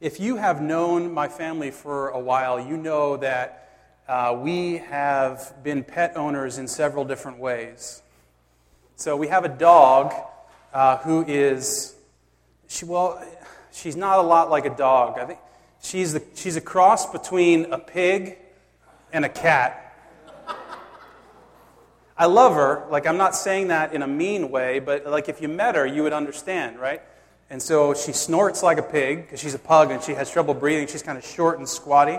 If you have known my family for a while, you know that uh, we have been pet owners in several different ways. So we have a dog uh, who is, she, well, she's not a lot like a dog. I think she's, the, she's a cross between a pig and a cat. I love her. Like, I'm not saying that in a mean way, but like if you met her, you would understand, right? And so she snorts like a pig because she's a pug and she has trouble breathing. She's kind of short and squatty.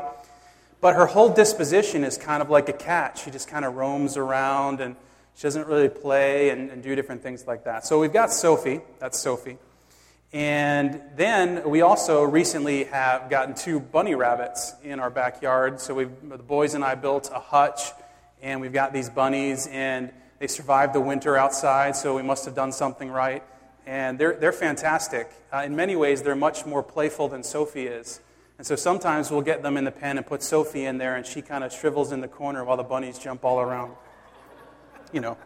But her whole disposition is kind of like a cat. She just kind of roams around and she doesn't really play and, and do different things like that. So we've got Sophie. That's Sophie. And then we also recently have gotten two bunny rabbits in our backyard. So the boys and I built a hutch, and we've got these bunnies, and they survived the winter outside, so we must have done something right and they're, they're fantastic. Uh, in many ways, they're much more playful than Sophie is. And so sometimes we'll get them in the pen and put Sophie in there, and she kind of shrivels in the corner while the bunnies jump all around. You know.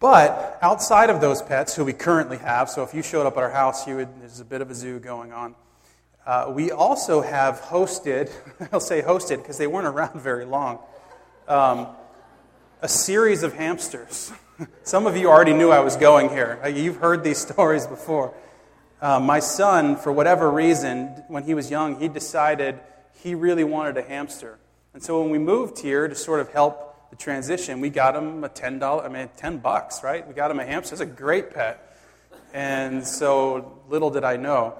But outside of those pets, who we currently have, so if you showed up at our house, you would, there's a bit of a zoo going on. Uh, we also have hosted, I'll say hosted because they weren't around very long, um, a series of hamsters. Some of you already knew I was going here. Uh, you've heard these stories before. Uh, my son, for whatever reason, when he was young, he decided he really wanted a hamster. And so when we moved here to sort of help the transition, we got him a $10, I mean, 10 bucks, right? We got him a hamster. It's a great pet. And so little did I know.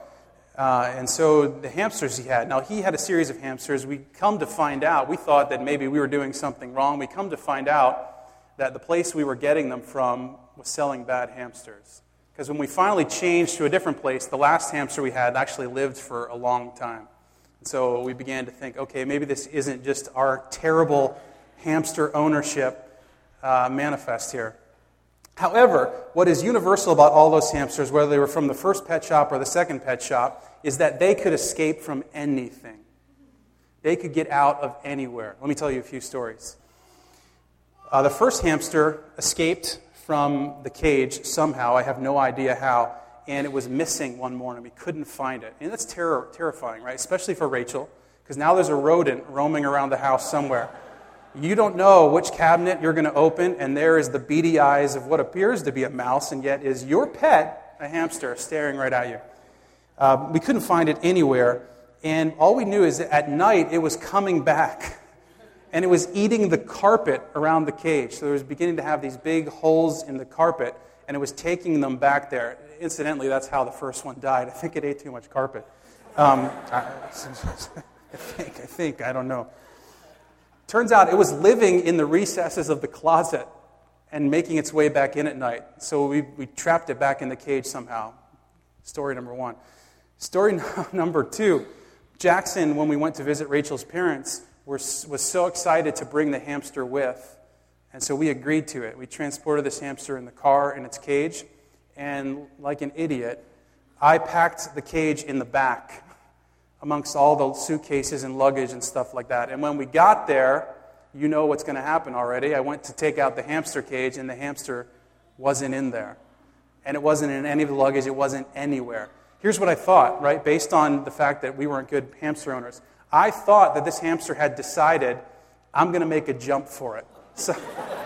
Uh, and so the hamsters he had, now he had a series of hamsters. We come to find out, we thought that maybe we were doing something wrong. We come to find out that the place we were getting them from was selling bad hamsters. Because when we finally changed to a different place, the last hamster we had actually lived for a long time. And so we began to think okay, maybe this isn't just our terrible hamster ownership uh, manifest here. However, what is universal about all those hamsters, whether they were from the first pet shop or the second pet shop, is that they could escape from anything. They could get out of anywhere. Let me tell you a few stories. Uh, the first hamster escaped from the cage somehow. I have no idea how. And it was missing one morning. We couldn't find it. And that's terror, terrifying, right? Especially for Rachel, because now there's a rodent roaming around the house somewhere. You don't know which cabinet you're going to open, and there is the beady eyes of what appears to be a mouse, and yet is your pet, a hamster, staring right at you. Uh, we couldn't find it anywhere, and all we knew is that at night it was coming back and it was eating the carpet around the cage. So it was beginning to have these big holes in the carpet, and it was taking them back there. Incidentally, that's how the first one died. I think it ate too much carpet. Um, I, I think, I think, I don't know. Turns out it was living in the recesses of the closet and making its way back in at night. So we, we trapped it back in the cage somehow. Story number one. Story number two Jackson, when we went to visit Rachel's parents, was so excited to bring the hamster with. And so we agreed to it. We transported this hamster in the car in its cage. And like an idiot, I packed the cage in the back amongst all the suitcases and luggage and stuff like that. And when we got there, you know what's going to happen already. I went to take out the hamster cage, and the hamster wasn't in there. And it wasn't in any of the luggage, it wasn't anywhere. Here's what I thought, right? Based on the fact that we weren't good hamster owners. I thought that this hamster had decided, I'm going to make a jump for it. So,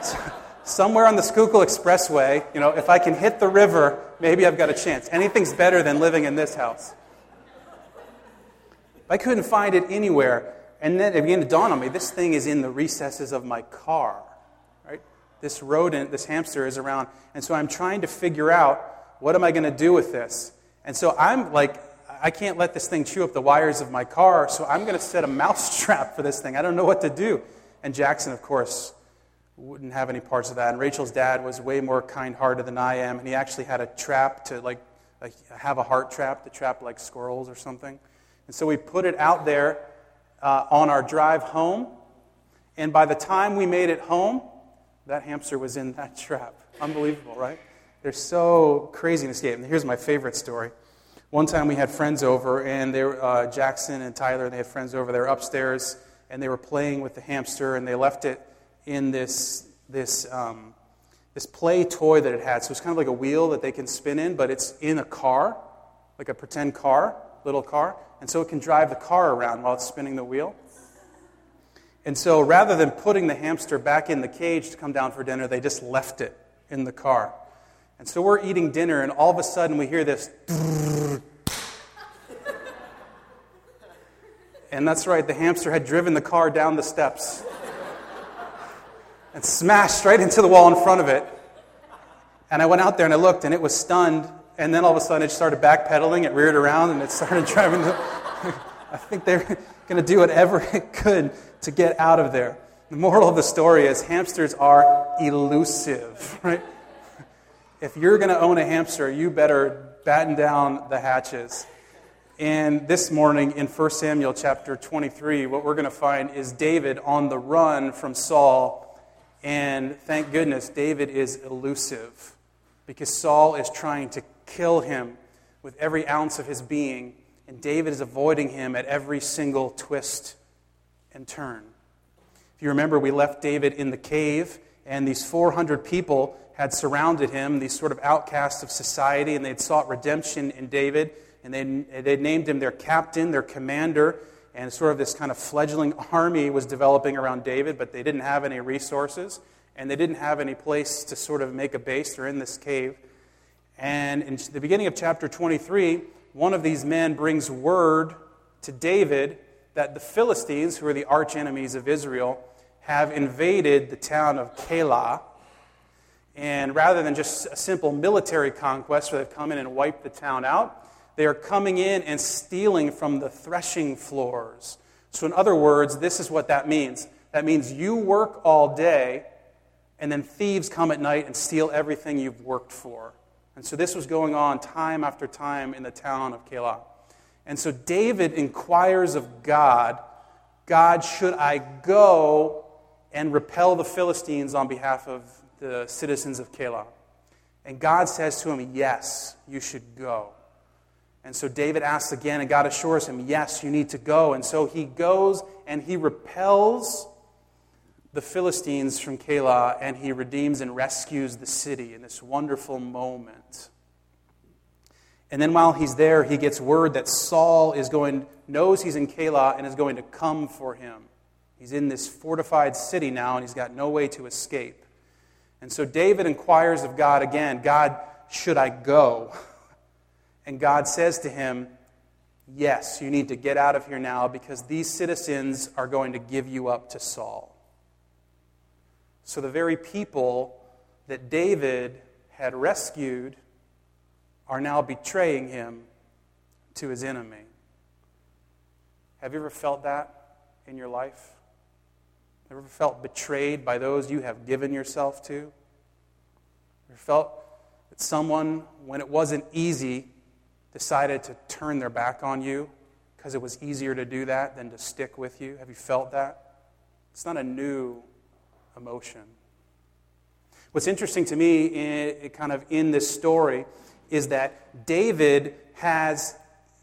so, somewhere on the Schuylkill Expressway, you know, if I can hit the river, maybe I've got a chance. Anything's better than living in this house. I couldn't find it anywhere. And then it began to dawn on me this thing is in the recesses of my car. Right? This rodent, this hamster is around. And so I'm trying to figure out what am I going to do with this? And so I'm like I can't let this thing chew up the wires of my car, so I'm going to set a mouse trap for this thing. I don't know what to do. And Jackson, of course, wouldn't have any parts of that. And Rachel's dad was way more kind hearted than I am, and he actually had a trap to, like, like, have a heart trap to trap, like, squirrels or something. And so we put it out there uh, on our drive home, and by the time we made it home, that hamster was in that trap. Unbelievable, right? They're so crazy in this game. And here's my favorite story. One time we had friends over, and they were, uh, Jackson and Tyler, and they had friends over. They were upstairs, and they were playing with the hamster, and they left it in this, this, um, this play toy that it had. So it's kind of like a wheel that they can spin in, but it's in a car, like a pretend car. little car, and so it can drive the car around while it's spinning the wheel. And so rather than putting the hamster back in the cage to come down for dinner, they just left it in the car. And so we're eating dinner, and all of a sudden we hear this. And that's right, the hamster had driven the car down the steps and smashed right into the wall in front of it. And I went out there and I looked, and it was stunned. And then all of a sudden, it started backpedaling, it reared around, and it started driving. The, I think they're going to do whatever it could to get out of there. The moral of the story is hamsters are elusive, right? If you're going to own a hamster, you better batten down the hatches. And this morning in 1 Samuel chapter 23, what we're going to find is David on the run from Saul. And thank goodness, David is elusive because Saul is trying to kill him with every ounce of his being. And David is avoiding him at every single twist and turn. If you remember, we left David in the cave, and these 400 people had surrounded him, these sort of outcasts of society, and they'd sought redemption in David. And they, they named him their captain, their commander, and sort of this kind of fledgling army was developing around David, but they didn't have any resources, and they didn't have any place to sort of make a base. They're in this cave. And in the beginning of chapter 23, one of these men brings word to David that the Philistines, who are the arch enemies of Israel, have invaded the town of Keilah. And rather than just a simple military conquest where they've come in and wiped the town out, they are coming in and stealing from the threshing floors. So, in other words, this is what that means that means you work all day, and then thieves come at night and steal everything you've worked for. And so, this was going on time after time in the town of Keilah. And so David inquires of God God, should I go and repel the Philistines on behalf of the citizens of Keilah? And God says to him, Yes, you should go. And so David asks again, and God assures him, Yes, you need to go. And so he goes and he repels the Philistines from Keilah and he redeems and rescues the city in this wonderful moment. And then while he's there, he gets word that Saul is going, knows he's in Keilah and is going to come for him. He's in this fortified city now and he's got no way to escape. And so David inquires of God again God, should I go? And God says to him, Yes, you need to get out of here now because these citizens are going to give you up to Saul. So the very people that David had rescued are now betraying him to his enemy. Have you ever felt that in your life? Ever felt betrayed by those you have given yourself to? Ever felt that someone, when it wasn't easy, decided to turn their back on you because it was easier to do that than to stick with you? Have you felt that? It's not a new emotion. What's interesting to me, in, kind of in this story, is that David has,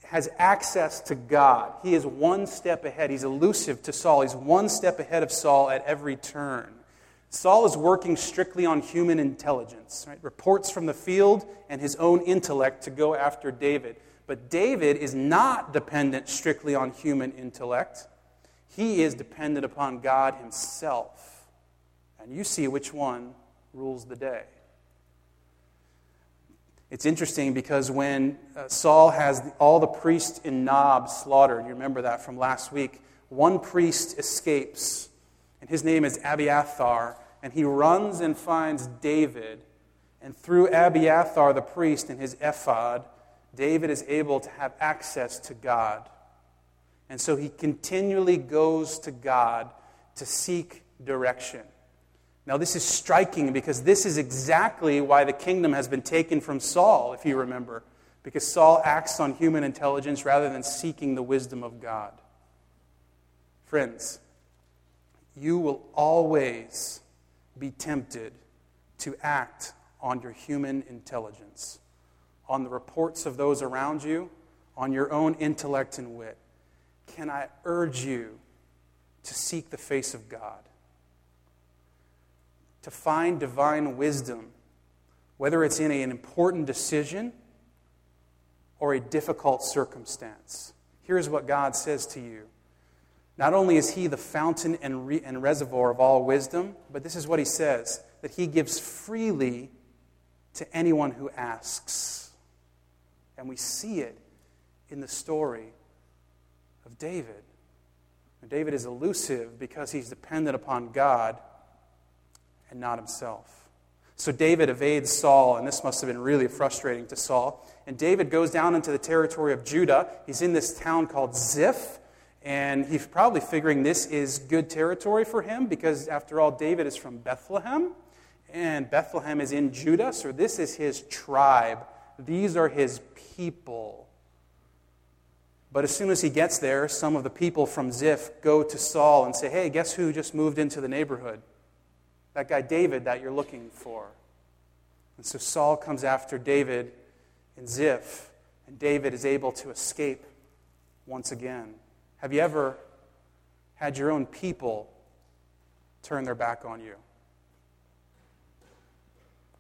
has access to God. He is one step ahead. He's elusive to Saul. He's one step ahead of Saul at every turn. Saul is working strictly on human intelligence, right? reports from the field and his own intellect to go after David. But David is not dependent strictly on human intellect. He is dependent upon God himself. And you see which one rules the day. It's interesting because when uh, Saul has all the priests in Nob slaughtered, you remember that from last week, one priest escapes, and his name is Abiathar, and he runs and finds David. And through Abiathar, the priest, and his ephod, David is able to have access to God. And so he continually goes to God to seek direction. Now, this is striking because this is exactly why the kingdom has been taken from Saul, if you remember, because Saul acts on human intelligence rather than seeking the wisdom of God. Friends, you will always be tempted to act on your human intelligence, on the reports of those around you, on your own intellect and wit. Can I urge you to seek the face of God? To find divine wisdom, whether it's in an important decision or a difficult circumstance. Here's what God says to you. Not only is He the fountain and, re- and reservoir of all wisdom, but this is what He says that He gives freely to anyone who asks. And we see it in the story of David. David is elusive because he's dependent upon God and not himself. So David evades Saul, and this must have been really frustrating to Saul. And David goes down into the territory of Judah. He's in this town called Ziph, and he's probably figuring this is good territory for him because, after all, David is from Bethlehem, and Bethlehem is in Judah, so this is his tribe. These are his people. But as soon as he gets there, some of the people from Ziph go to Saul and say, Hey, guess who just moved into the neighborhood? That guy David that you're looking for. And so Saul comes after David and Ziph, and David is able to escape once again. Have you ever had your own people turn their back on you?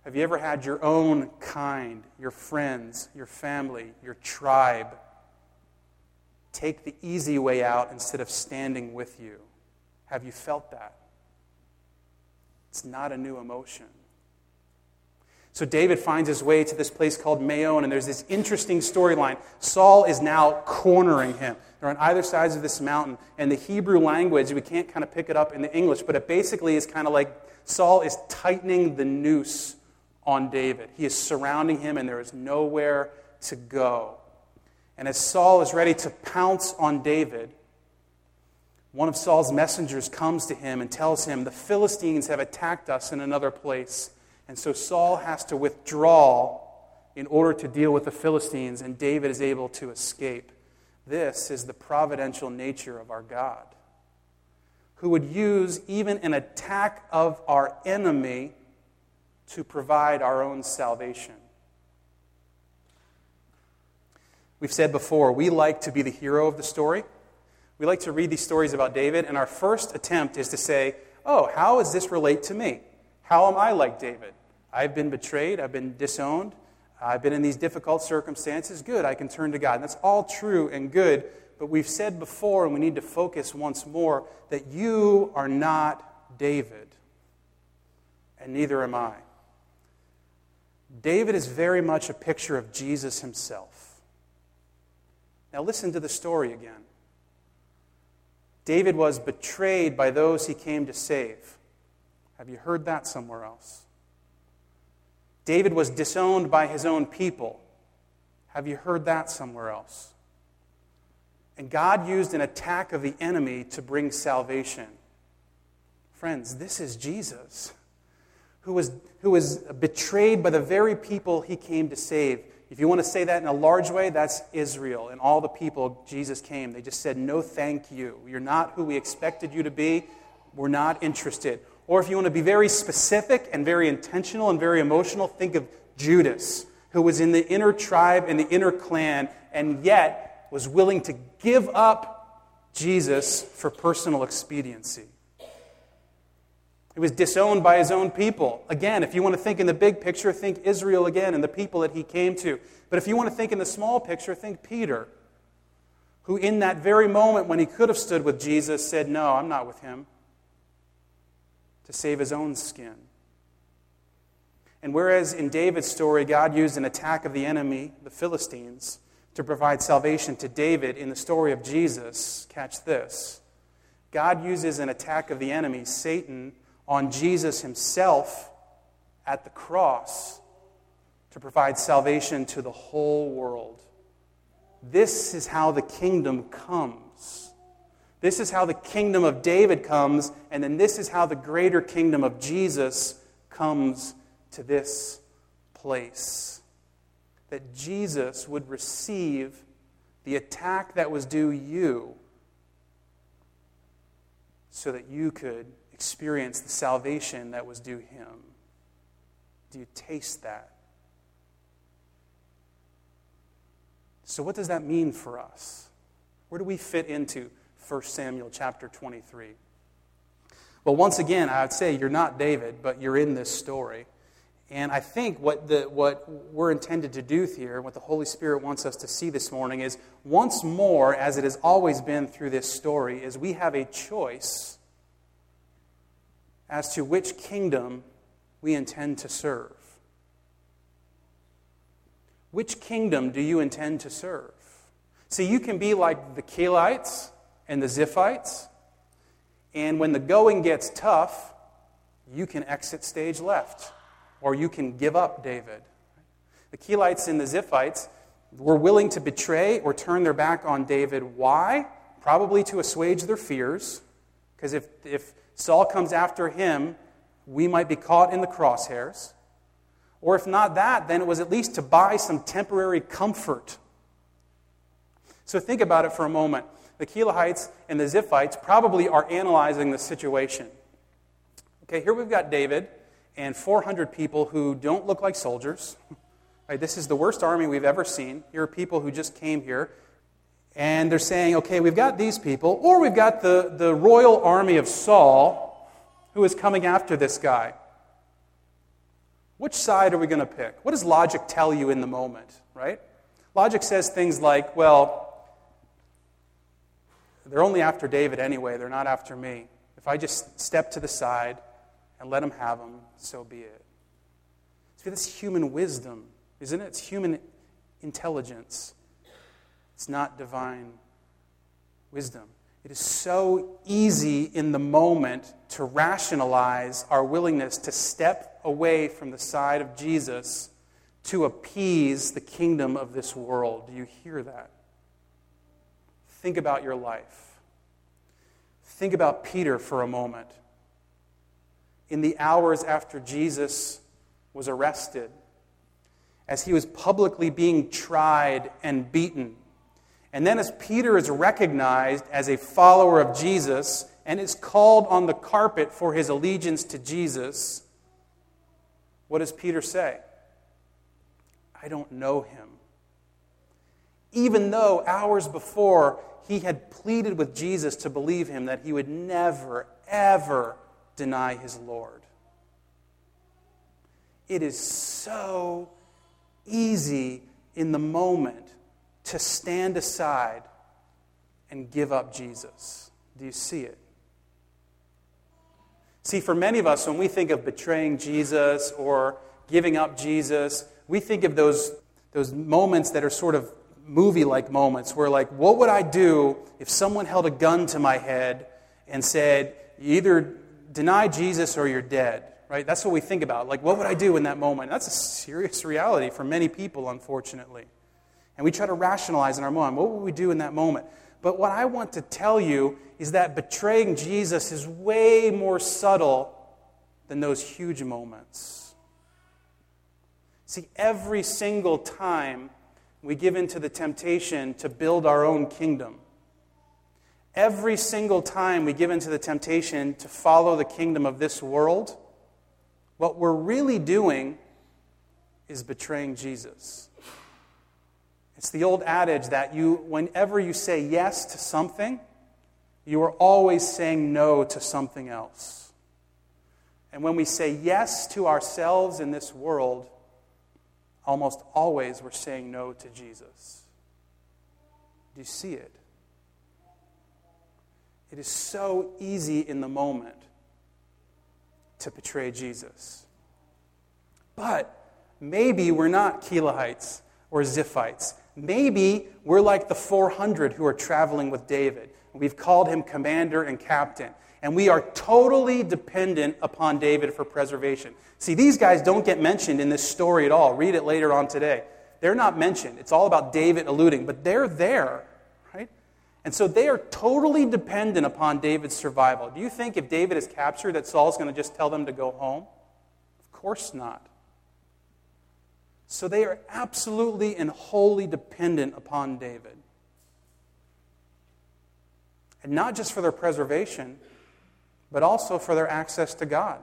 Have you ever had your own kind, your friends, your family, your tribe, take the easy way out instead of standing with you? Have you felt that? It's not a new emotion. So David finds his way to this place called Maon, and there's this interesting storyline. Saul is now cornering him. They're on either sides of this mountain. And the Hebrew language, we can't kind of pick it up in the English, but it basically is kind of like Saul is tightening the noose on David. He is surrounding him, and there is nowhere to go. And as Saul is ready to pounce on David, one of Saul's messengers comes to him and tells him, The Philistines have attacked us in another place. And so Saul has to withdraw in order to deal with the Philistines, and David is able to escape. This is the providential nature of our God, who would use even an attack of our enemy to provide our own salvation. We've said before, we like to be the hero of the story. We like to read these stories about David, and our first attempt is to say, oh, how does this relate to me? How am I like David? I've been betrayed, I've been disowned, I've been in these difficult circumstances. Good, I can turn to God. And that's all true and good, but we've said before, and we need to focus once more, that you are not David, and neither am I. David is very much a picture of Jesus himself. Now, listen to the story again. David was betrayed by those he came to save. Have you heard that somewhere else? David was disowned by his own people. Have you heard that somewhere else? And God used an attack of the enemy to bring salvation. Friends, this is Jesus, who was, who was betrayed by the very people he came to save. If you want to say that in a large way, that's Israel and all the people Jesus came. They just said, No, thank you. You're not who we expected you to be. We're not interested. Or if you want to be very specific and very intentional and very emotional, think of Judas, who was in the inner tribe and the inner clan and yet was willing to give up Jesus for personal expediency. He was disowned by his own people. Again, if you want to think in the big picture, think Israel again and the people that he came to. But if you want to think in the small picture, think Peter, who in that very moment when he could have stood with Jesus said, No, I'm not with him, to save his own skin. And whereas in David's story, God used an attack of the enemy, the Philistines, to provide salvation to David, in the story of Jesus, catch this God uses an attack of the enemy, Satan, on Jesus himself at the cross to provide salvation to the whole world. This is how the kingdom comes. This is how the kingdom of David comes, and then this is how the greater kingdom of Jesus comes to this place. That Jesus would receive the attack that was due you so that you could experience the salvation that was due him? Do you taste that? So, what does that mean for us? Where do we fit into 1 Samuel chapter 23? Well, once again, I would say you're not David, but you're in this story. And I think what, the, what we're intended to do here, what the Holy Spirit wants us to see this morning, is once more, as it has always been through this story, is we have a choice as to which kingdom we intend to serve. Which kingdom do you intend to serve? See, you can be like the Keilahites and the Ziphites, and when the going gets tough, you can exit stage left or you can give up David. The Keilahites and the Ziphites were willing to betray or turn their back on David. Why? Probably to assuage their fears, because if, if Saul comes after him, we might be caught in the crosshairs. Or if not that, then it was at least to buy some temporary comfort. So think about it for a moment. The Keilahites and the Ziphites probably are analyzing the situation. Okay, here we've got David and 400 people who don't look like soldiers. Right, this is the worst army we've ever seen. Here are people who just came here, and they're saying, okay, we've got these people, or we've got the, the royal army of Saul who is coming after this guy. Which side are we going to pick? What does logic tell you in the moment, right? Logic says things like, well, they're only after David anyway, they're not after me. If I just step to the side, and let them have them, so be it. See, this human wisdom, isn't it? It's human intelligence. It's not divine wisdom. It is so easy in the moment to rationalize our willingness to step away from the side of Jesus to appease the kingdom of this world. Do you hear that? Think about your life. Think about Peter for a moment in the hours after Jesus was arrested, as he was publicly being tried and beaten. And then, as Peter is recognized as a follower of Jesus and is called on the carpet for his allegiance to Jesus, what does Peter say? I don't know him. Even though hours before he had pleaded with Jesus to believe him that he would never, ever deny his Lord. It is so easy in the moment to stand aside and give up Jesus. Do you see it? See, for many of us, when we think of betraying Jesus or giving up Jesus, we think of those, those moments that are sort of movie like moments where, like, what would I do if someone held a gun to my head and said, either deny Jesus or you're dead, right? That's what we think about. Like, what would I do in that moment? That's a serious reality for many people, unfortunately. And we try to rationalize in our mind, what would we do in that moment? But what I want to tell you is that betraying Jesus is way more subtle than those huge moments. See, every single time we give in to the temptation to build our own kingdom, Every single time we give into the temptation to follow the kingdom of this world, what we're really doing is betraying Jesus. It's the old adage that you, whenever you say yes to something, you are always saying no to something else. And when we say yes to ourselves in this world, almost always we're saying no to Jesus. Do you see it? It is so easy in the moment to betray Jesus. But maybe we're not Keilahites or Ziphites. Maybe we're like the 400 who are traveling with David. We've called him commander and captain. And we are totally dependent upon David for preservation. See, these guys don't get mentioned in this story at all. Read it later on today. They're not mentioned. It's all about David eluding, but they're there right? and so they are totally dependent upon David's survival. Do you think if David is captured that Saul's going to just tell them to go home? Of course not. So they are absolutely and wholly dependent upon David. And not just for their preservation, but also for their access to God.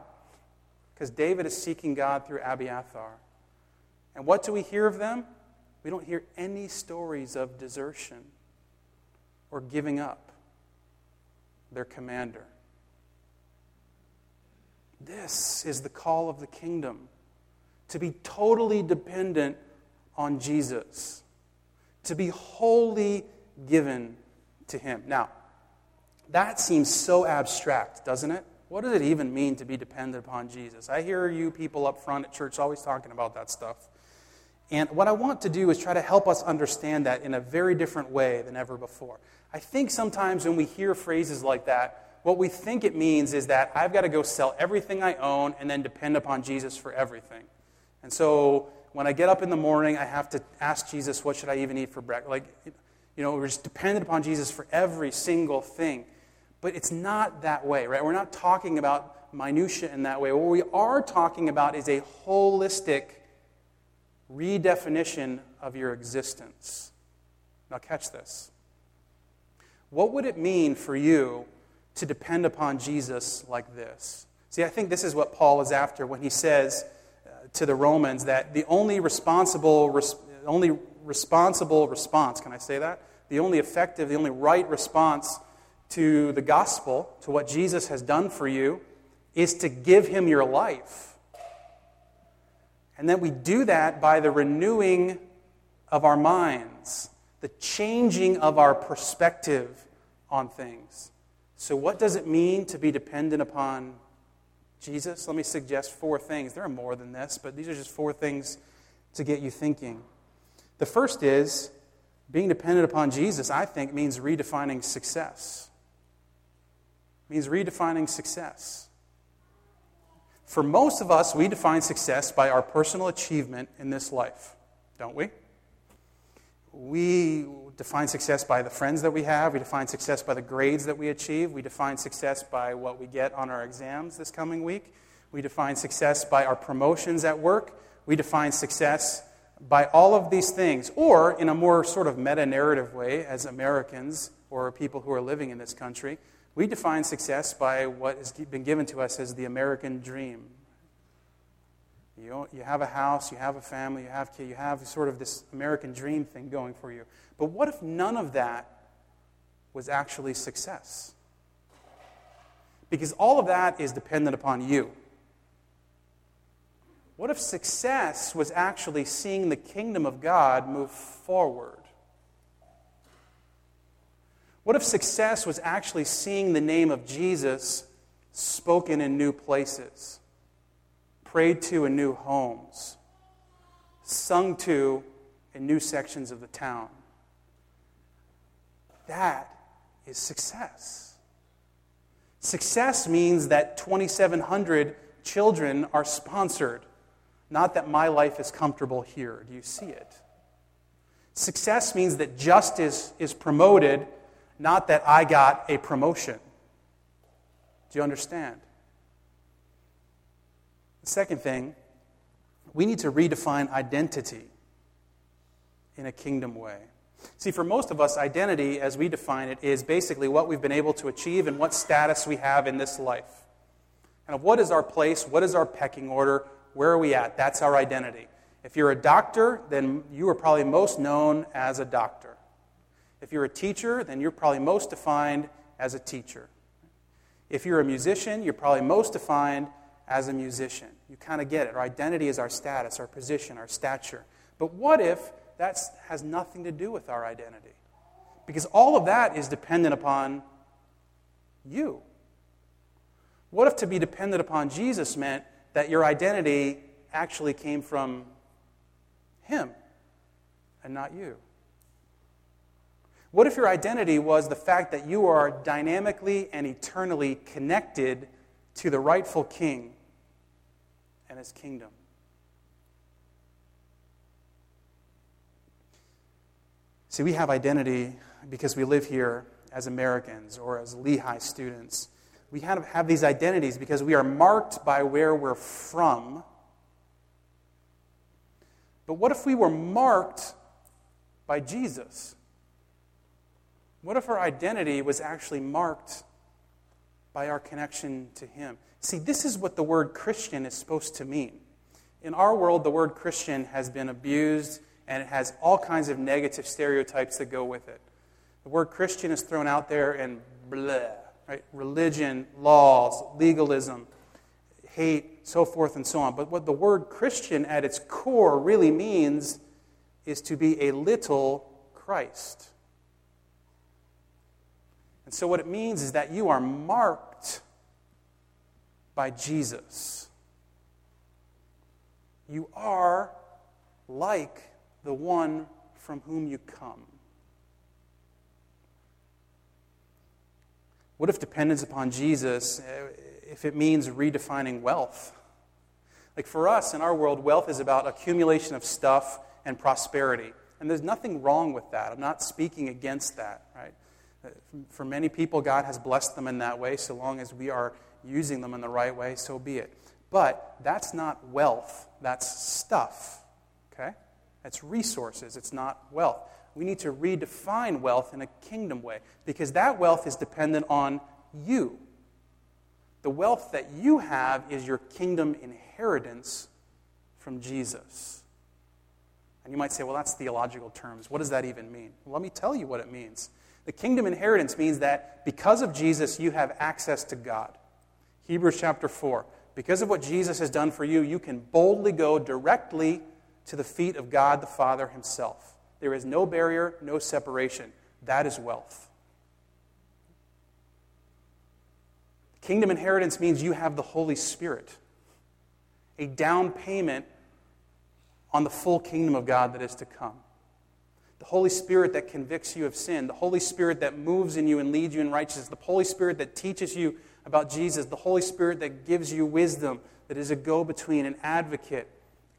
Because David is seeking God through Abiathar. And what do we hear of them? We don't hear any stories of desertion or giving up their commander. This is the call of the kingdom to be totally dependent on Jesus, to be wholly given to Him. Now, that seems so abstract, doesn't it? What does it even mean to be dependent upon Jesus? I hear you people up front at church always talking about that stuff. And what I want to do is try to help us understand that in a very different way than ever before. I think sometimes when we hear phrases like that, what we think it means is that I've got to go sell everything I own and then depend upon Jesus for everything. And so when I get up in the morning, I have to ask Jesus, what should I even eat for breakfast? Like, you know, we're just dependent upon Jesus for every single thing. But it's not that way, right? We're not talking about minutia in that way. What we are talking about is a holistic redefinition of your existence. Now, catch this. What would it mean for you to depend upon Jesus like this? See, I think this is what Paul is after when he says to the Romans that the only responsible, res- only responsible response, can I say that? The only effective, the only right response to the gospel, to what Jesus has done for you, is to give him your life. And then we do that by the renewing of our minds, the changing of our perspective on things. So, what does it mean to be dependent upon Jesus? Let me suggest four things. There are more than this, but these are just four things to get you thinking. The first is being dependent upon Jesus, I think, means redefining success. It means redefining success. For most of us, we define success by our personal achievement in this life, don't we? We define success by the friends that we have. We define success by the grades that we achieve. We define success by what we get on our exams this coming week. We define success by our promotions at work. We define success by all of these things. Or, in a more sort of meta narrative way, as Americans or people who are living in this country, we define success by what has been given to us as the American dream. You, you have a house, you have a family, you have kids, you have sort of this American dream thing going for you. But what if none of that was actually success? Because all of that is dependent upon you. What if success was actually seeing the kingdom of God move forward? What if success was actually seeing the name of Jesus spoken in new places, prayed to in new homes, sung to in new sections of the town? That is success. Success means that 2,700 children are sponsored, not that my life is comfortable here. Do you see it? Success means that justice is promoted not that I got a promotion. Do you understand? Second thing, we need to redefine identity in a kingdom way. See, for most of us, identity, as we define it, is basically what we've been able to achieve and what status we have in this life. And of what is our place? What is our pecking order? Where are we at? That's our identity. If you're a doctor, then you are probably most known as a doctor. If you're a teacher, then you're probably most defined as a teacher. If you're a musician, you're probably most defined as a musician. You kind of get it. Our identity is our status, our position, our stature. But what if that has nothing to do with our identity? Because all of that is dependent upon you. What if to be dependent upon Jesus meant that your identity actually came from Him and not you? What if your identity was the fact that you are dynamically and eternally connected to the rightful king and his kingdom? See, we have identity because we live here as Americans or as Lehigh students. We have, have these identities because we are marked by where we're from. But what if we were marked by Jesus? What if our identity was actually marked by our connection to Him? See, this is what the word Christian is supposed to mean. In our world, the word Christian has been abused and it has all kinds of negative stereotypes that go with it. The word Christian is thrown out there and blah, right? Religion, laws, legalism, hate, so forth and so on. But what the word Christian at its core really means is to be a little Christ. And so, what it means is that you are marked by Jesus. You are like the one from whom you come. What if dependence upon Jesus, eh, if it means redefining wealth? Like for us in our world, wealth is about accumulation of stuff and prosperity. And there's nothing wrong with that. I'm not speaking against that, right? For many people, God has blessed them in that way. So long as we are using them in the right way, so be it. But that's not wealth, that's stuff, okay? That's resources, it's not wealth. We need to redefine wealth in a kingdom way because that wealth is dependent on you. The wealth that you have is your kingdom inheritance from Jesus. And you might say, well, that's theological terms. What does that even mean? Well, let me tell you what it means. The kingdom inheritance means that because of Jesus, you have access to God. Hebrews chapter 4. Because of what Jesus has done for you, you can boldly go directly to the feet of God the Father Himself. There is no barrier, no separation. That is wealth. Kingdom inheritance means you have the Holy Spirit, a down payment on the full kingdom of God that is to come the Holy Spirit that convicts you of sin, the Holy Spirit that moves in you and leads you in righteousness, the Holy Spirit that teaches you about Jesus, the Holy Spirit that gives you wisdom, that is a go between, an advocate,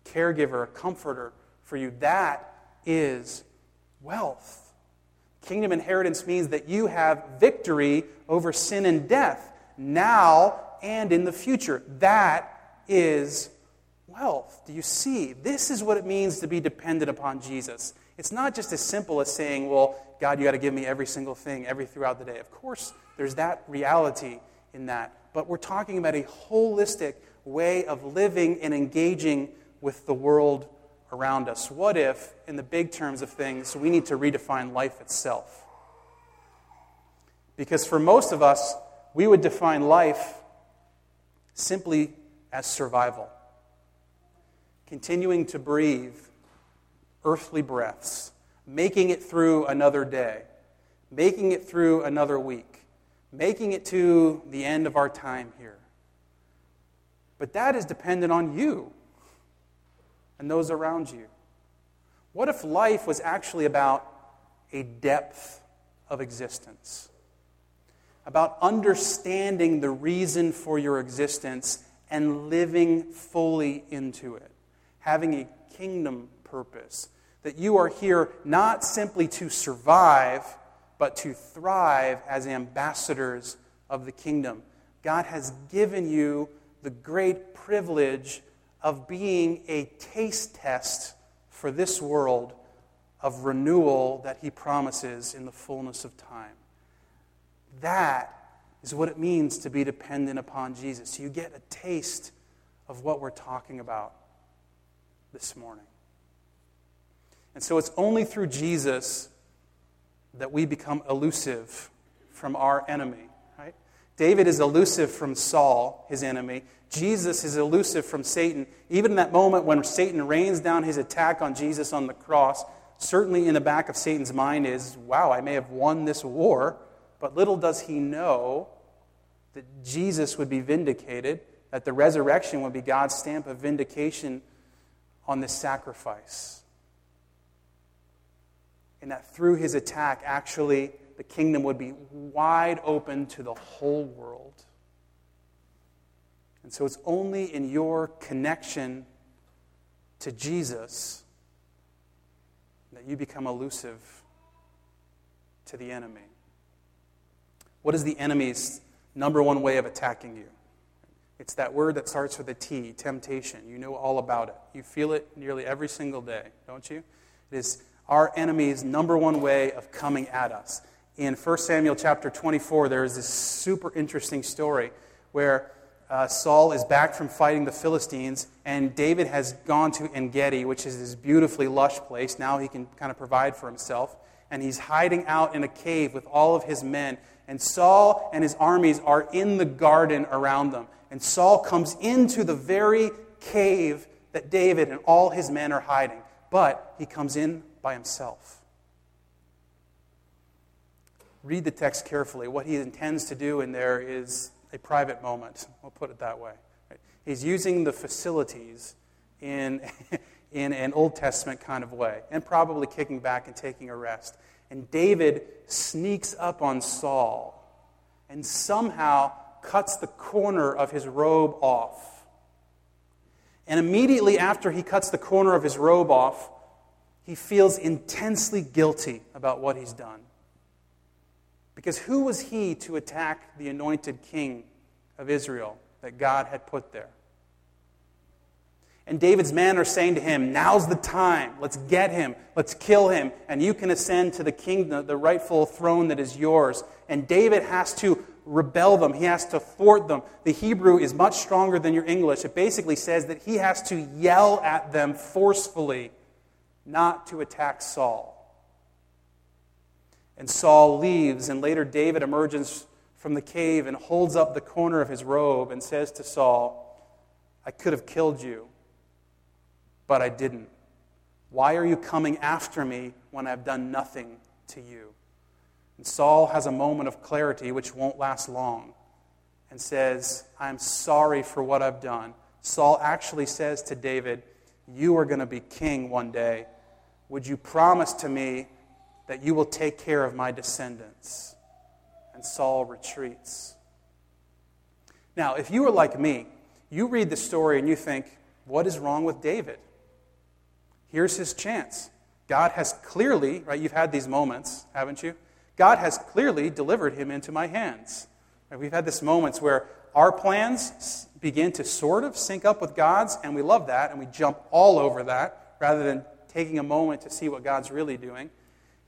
caregiver, a comforter for you. That is wealth. Kingdom inheritance means that you have victory over sin and death now and in the future. That is wealth. Do you see? This is what it means to be dependent upon Jesus. It's not just as simple as saying, well, God, you got to give me every single thing every throughout the day. Of course, there's that reality in that. But we're talking about a holistic way of living and engaging with the world around us. What if, in the big terms of things, we need to redefine life itself? Because for most of us, we would define life simply as survival. Continuing to breathe earthly breaths, making it through another day, making it through another week, making it to the end of our time here. But that is dependent on you and those around you. What if life was actually about a depth of existence? About understanding the reason for your existence and living fully into it, having a kingdom purpose, that you are here not simply to survive, but to thrive as ambassadors of the kingdom. God has given you the great privilege of being a taste test for this world of renewal that He promises in the fullness of time. That is what it means to be dependent upon Jesus. You get a taste of what we're talking about this morning. And so it's only through Jesus that we become elusive from our enemy. Right? David is elusive from Saul, his enemy. Jesus is elusive from Satan. Even in that moment when Satan rains down his attack on Jesus on the cross, certainly in the back of Satan's mind is, wow, I may have won this war. But little does he know that Jesus would be vindicated, that the resurrection would be God's stamp of vindication on this sacrifice and that through his attack, actually, the kingdom would be wide open to the whole world. And so it's only in your connection to Jesus that you become elusive to the enemy. What is the enemy's number one way of attacking you? It's that word that starts with a T, temptation. You know all about it. You feel it nearly every single day, don't you? It is our enemy's number one way of coming at us. In 1 Samuel chapter 24, there is this super interesting story where uh, Saul is back from fighting the Philistines, and David has gone to En Gedi, which is this beautifully lush place. Now he can kind of provide for himself. And he's hiding out in a cave with all of his men. And Saul and his armies are in the garden around them. And Saul comes into the very cave that David and all his men are hiding, but he comes in by himself. Read the text carefully. What he intends to do in there is a private moment. We'll put it that way. He's using the facilities in, in an Old Testament kind of way, and probably kicking back and taking a rest. And David sneaks up on Saul and somehow cuts the corner of his robe off. And immediately after he cuts the corner of his robe off, he feels intensely guilty about what he's done. Because who was he to attack the anointed king of Israel that God had put there? And David's men are saying to him, Now's the time. Let's get him. Let's kill him. And you can ascend to the kingdom, the rightful throne that is yours. And David has to rebel them, he has to thwart them. The Hebrew is much stronger than your English. It basically says that he has to yell at them forcefully not to attack Saul. And Saul leaves, and later David emerges from the cave and holds up the corner of his robe and says to Saul, I could have killed you, but I didn't. Why are you coming after me when I've done nothing to you? And Saul has a moment of clarity which won't last long and says, I'm sorry for what I've done. Saul actually says to David, You are going to be king one day. Would you promise to me that you will take care of my descendants. And Saul retreats. Now, if you are like me, you read the story and you think, what is wrong with David? Here's his chance. God has clearly, right, you've had these moments, haven't you? God has clearly delivered him into my hands. Right, we've had these moments where our plans begin to sort of sync up with God's, and we love that, and we jump all over that rather than taking a moment to see what God's really doing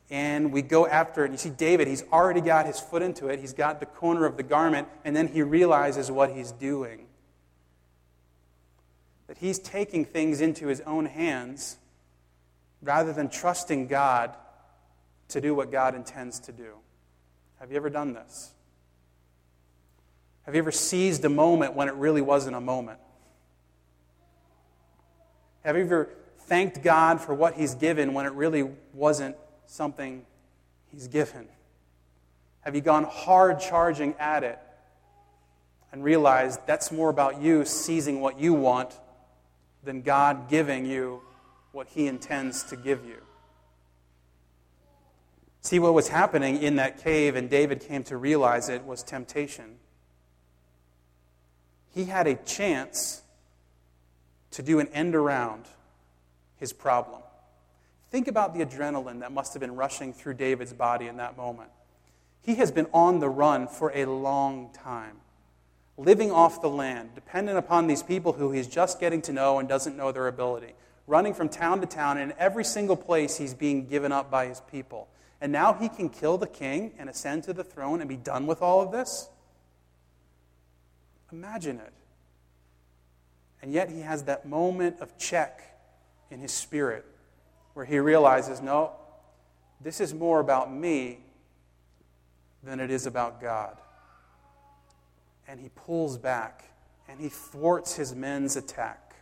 and we go after it. And You see, David, he's already got his foot into it. He's got the corner of the garment, and then he realizes what he's doing. That he's taking things into his own hands rather than trusting God to do what God intends to do. Have you ever done this? Have you ever seized a moment when it really wasn't a moment? Have you ever thanked God for what He's given when it really wasn't something He's given? Have you gone hard charging at it and realized that's more about you seizing what you want than God giving you what He intends to give you? See, what was happening in that cave, and David came to realize it, was temptation. He had a chance to do an end around his problem. Think about the adrenaline that must have been rushing through David's body in that moment. He has been on the run for a long time, living off the land, dependent upon these people who he's just getting to know and doesn't know their ability, running from town to town, and in every single place he's being given up by his people. And now he can kill the king and ascend to the throne and be done with all of this? Imagine it. And yet he has that moment of check in his spirit where he realizes, no, this is more about me than it is about God. And he pulls back and he thwarts his men's attack.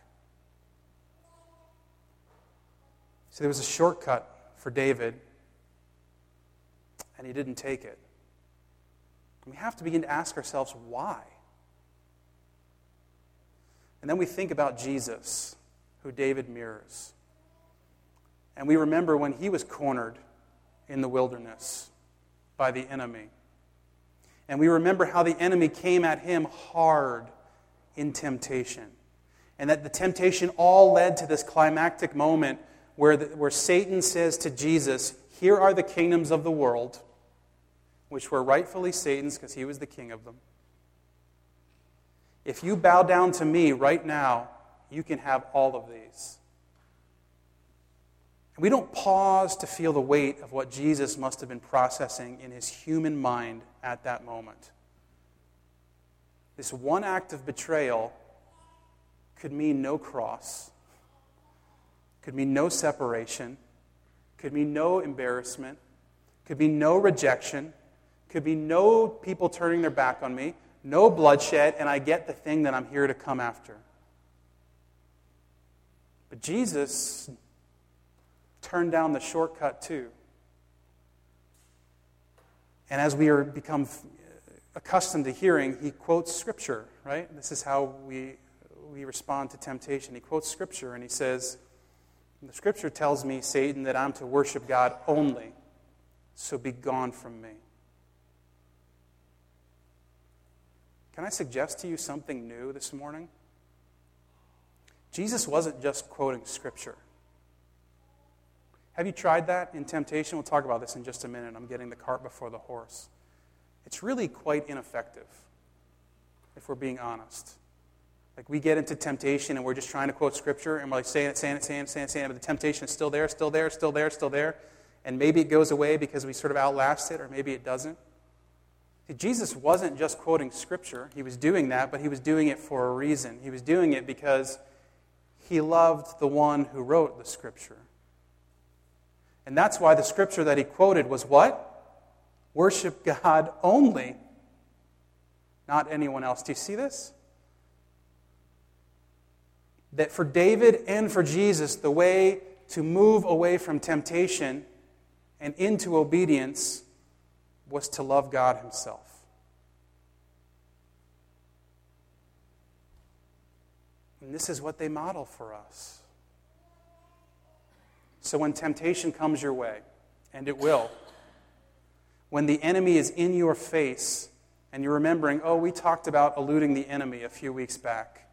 So there was a shortcut for David, and he didn't take it. And we have to begin to ask ourselves why. And then we think about Jesus, who David mirrors. And we remember when he was cornered in the wilderness by the enemy. And we remember how the enemy came at him hard in temptation. And that the temptation all led to this climactic moment where, the, where Satan says to Jesus, Here are the kingdoms of the world, which were rightfully Satan's because he was the king of them. If you bow down to me right now, you can have all of these. And we don't pause to feel the weight of what Jesus must have been processing in his human mind at that moment. This one act of betrayal could mean no cross, could mean no separation, could mean no embarrassment, could mean no rejection, could be no people turning their back on me, no bloodshed, and I get the thing that I'm here to come after. But Jesus turned down the shortcut too. And as we are become uh, accustomed to hearing, he quotes scripture, right? This is how we, we respond to temptation. He quotes scripture and he says, The scripture tells me, Satan, that I'm to worship God only, so be gone from me. Can I suggest to you something new this morning? Jesus wasn't just quoting scripture. Have you tried that in temptation? We'll talk about this in just a minute. I'm getting the cart before the horse. It's really quite ineffective, if we're being honest. Like we get into temptation and we're just trying to quote scripture and we're like saying it, saying it, saying it, saying it, saying it, but the temptation is still there, still there, still there, still there. And maybe it goes away because we sort of outlast it, or maybe it doesn't. Jesus wasn't just quoting scripture. He was doing that, but he was doing it for a reason. He was doing it because he loved the one who wrote the scripture. And that's why the scripture that he quoted was what? Worship God only, not anyone else. Do you see this? That for David and for Jesus, the way to move away from temptation and into obedience was to love God Himself. And this is what they model for us. So when temptation comes your way, and it will, when the enemy is in your face, and you're remembering, oh, we talked about eluding the enemy a few weeks back.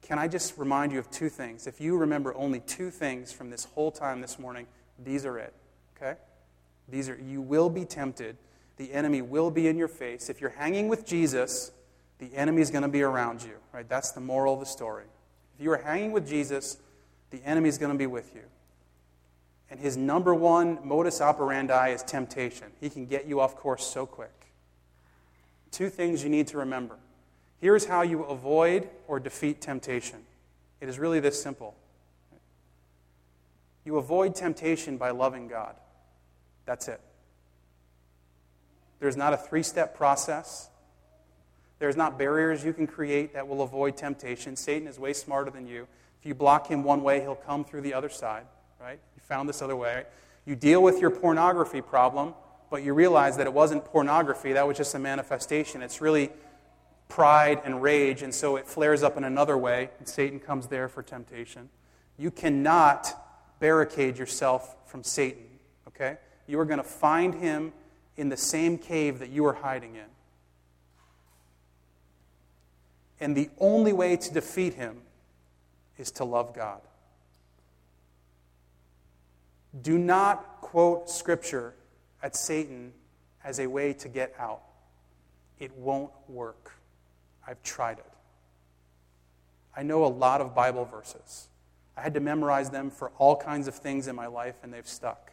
Can I just remind you of two things? If you remember only two things from this whole time this morning, these are it. Okay? These are you will be tempted. The enemy will be in your face. If you're hanging with Jesus, the enemy is going to be around you. Right? That's the moral of the story. If you are hanging with Jesus, the enemy is going to be with you. And his number one modus operandi is temptation. He can get you off course so quick. Two things you need to remember. Here's how you avoid or defeat temptation it is really this simple. You avoid temptation by loving God. That's it. There's not a three step process. There's not barriers you can create that will avoid temptation. Satan is way smarter than you. If you block him one way, he'll come through the other side, right? You found this other way. You deal with your pornography problem, but you realize that it wasn't pornography, that was just a manifestation. It's really pride and rage, and so it flares up in another way, and Satan comes there for temptation. You cannot barricade yourself from Satan, okay? You are going to find him in the same cave that you are hiding in. And the only way to defeat him is to love God. Do not quote Scripture at Satan as a way to get out. It won't work. I've tried it. I know a lot of Bible verses. I had to memorize them for all kinds of things in my life, and they've stuck.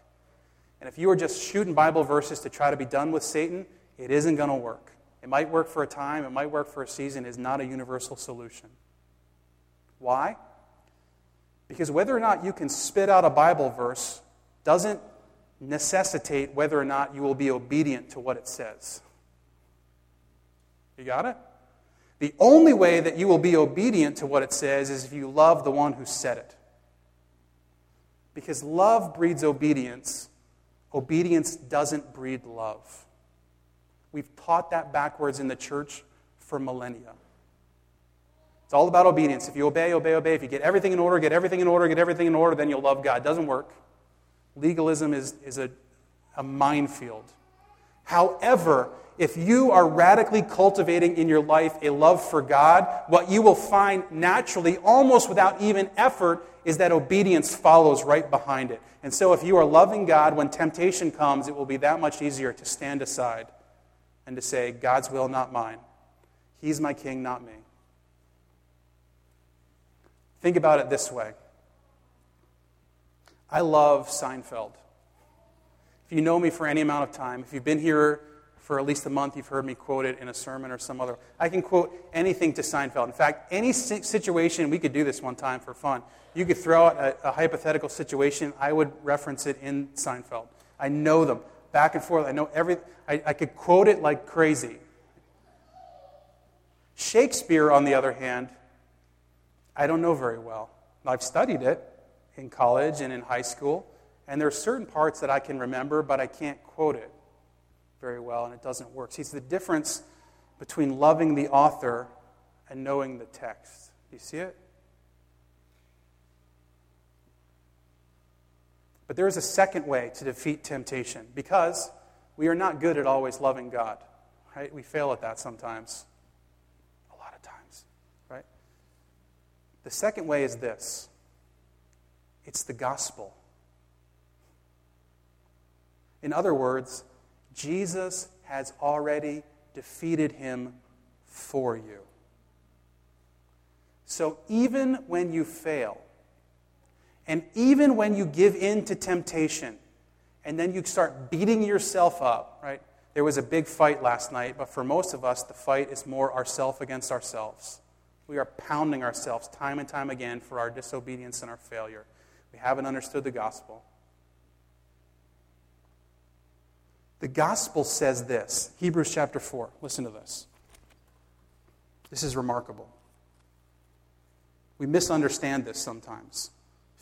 And if you are just shooting Bible verses to try to be done with Satan, it isn't going to work. It might work for a time, it might work for a season, is not a universal solution. Why? Because whether or not you can spit out a Bible verse doesn't necessitate whether or not you will be obedient to what it says. You got it? The only way that you will be obedient to what it says is if you love the one who said it. Because love breeds obedience, obedience doesn't breed love. We've taught that backwards in the church for millennia. It's all about obedience. If you obey, obey, obey. If you get everything in order, get everything in order, get everything in order, then you'll love God. It doesn't work. Legalism is, is a, a minefield. However, if you are radically cultivating in your life a love for God, what you will find naturally, almost without even effort, is that obedience follows right behind it. And so, if you are loving God, when temptation comes, it will be that much easier to stand aside and to say, God's will, not mine. He's my king, not me. Think about it this way I love Seinfeld. If you know me for any amount of time, if you've been here for at least a month, you've heard me quote it in a sermon or some other. I can quote anything to Seinfeld. In fact, any situation, we could do this one time for fun. You could throw out a, a hypothetical situation, I would reference it in Seinfeld. I know them back and forth. I know every, I, I could quote it like crazy. Shakespeare, on the other hand, I don't know very well. I've studied it in college and in high school, and there are certain parts that I can remember, but I can't quote it very well, and it doesn't work. See, it's the difference between loving the author and knowing the text. You see it? But there is a second way to defeat temptation because we are not good at always loving God. Right? We fail at that sometimes. A lot of times. Right? The second way is this it's the gospel. In other words, Jesus has already defeated him for you. So even when you fail, and even when you give in to temptation, and then you start beating yourself up, right? There was a big fight last night, but for most of us, the fight is more ourself against ourselves. We are pounding ourselves time and time again for our disobedience and our failure. We haven't understood the gospel. The gospel says this Hebrews chapter 4. Listen to this. This is remarkable. We misunderstand this sometimes.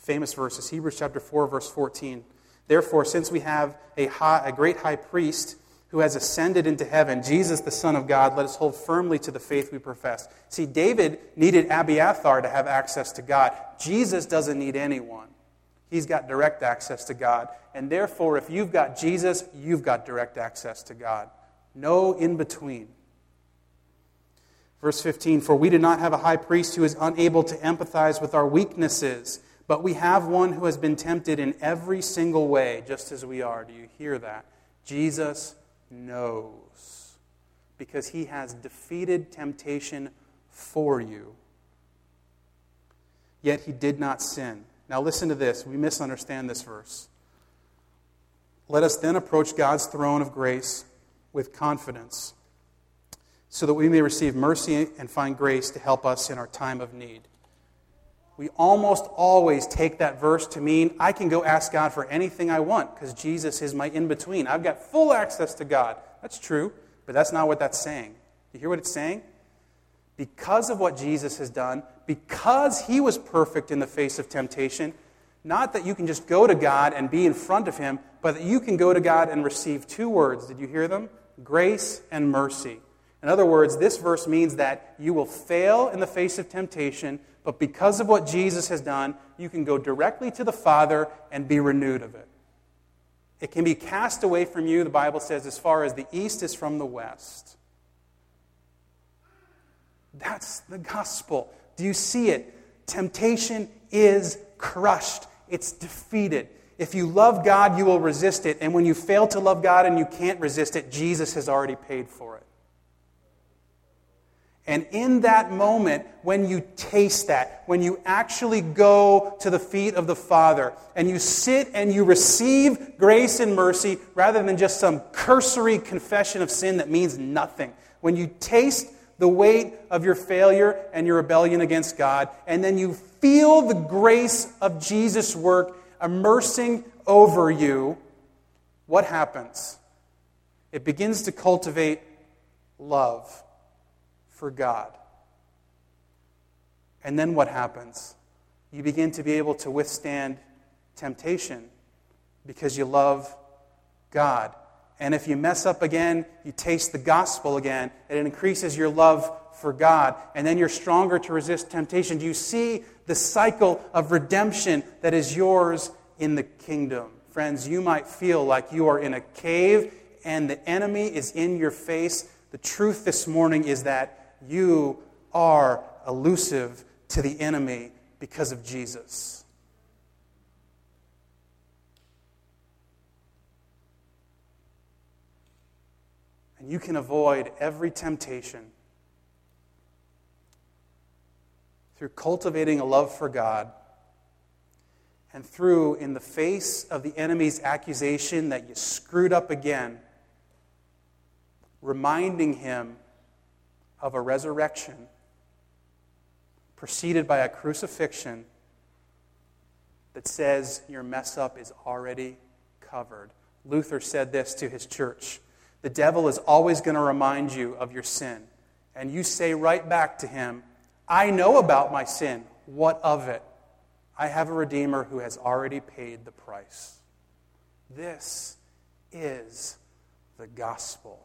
Famous verses Hebrews chapter 4, verse 14. Therefore, since we have a, high, a great high priest who has ascended into heaven, Jesus, the Son of God, let us hold firmly to the faith we profess. See, David needed Abiathar to have access to God. Jesus doesn't need anyone. He's got direct access to God. And therefore, if you've got Jesus, you've got direct access to God. No in between. Verse 15 For we do not have a high priest who is unable to empathize with our weaknesses, but we have one who has been tempted in every single way, just as we are. Do you hear that? Jesus knows, because he has defeated temptation for you. Yet he did not sin. Now, listen to this. We misunderstand this verse. Let us then approach God's throne of grace with confidence, so that we may receive mercy and find grace to help us in our time of need. We almost always take that verse to mean I can go ask God for anything I want because Jesus is my in between. I've got full access to God. That's true, but that's not what that's saying. You hear what it's saying? Because of what Jesus has done, because he was perfect in the face of temptation, not that you can just go to God and be in front of him, but that you can go to God and receive two words. Did you hear them? Grace and mercy. In other words, this verse means that you will fail in the face of temptation, but because of what Jesus has done, you can go directly to the Father and be renewed of it. It can be cast away from you, the Bible says, as far as the east is from the west. That's the gospel. Do you see it? Temptation is crushed, it's defeated. If you love God, you will resist it. And when you fail to love God and you can't resist it, Jesus has already paid for it. And in that moment, when you taste that, when you actually go to the feet of the Father and you sit and you receive grace and mercy rather than just some cursory confession of sin that means nothing, when you taste the weight of your failure and your rebellion against God, and then you feel the grace of Jesus' work immersing over you, what happens? It begins to cultivate love for God. And then what happens? You begin to be able to withstand temptation because you love God. And if you mess up again, you taste the gospel again, and it increases your love for God. And then you're stronger to resist temptation. Do you see the cycle of redemption that is yours in the kingdom? Friends, you might feel like you are in a cave and the enemy is in your face. The truth this morning is that you are elusive to the enemy because of Jesus. And you can avoid every temptation through cultivating a love for God and through, in the face of the enemy's accusation that you screwed up again, reminding him of a resurrection preceded by a crucifixion that says your mess up is already covered. Luther said this to his church The devil is always going to remind you of your sin, and you say right back to him, I know about my sin. What of it? I have a Redeemer who has already paid the price. This is the gospel.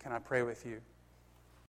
Can I pray with you?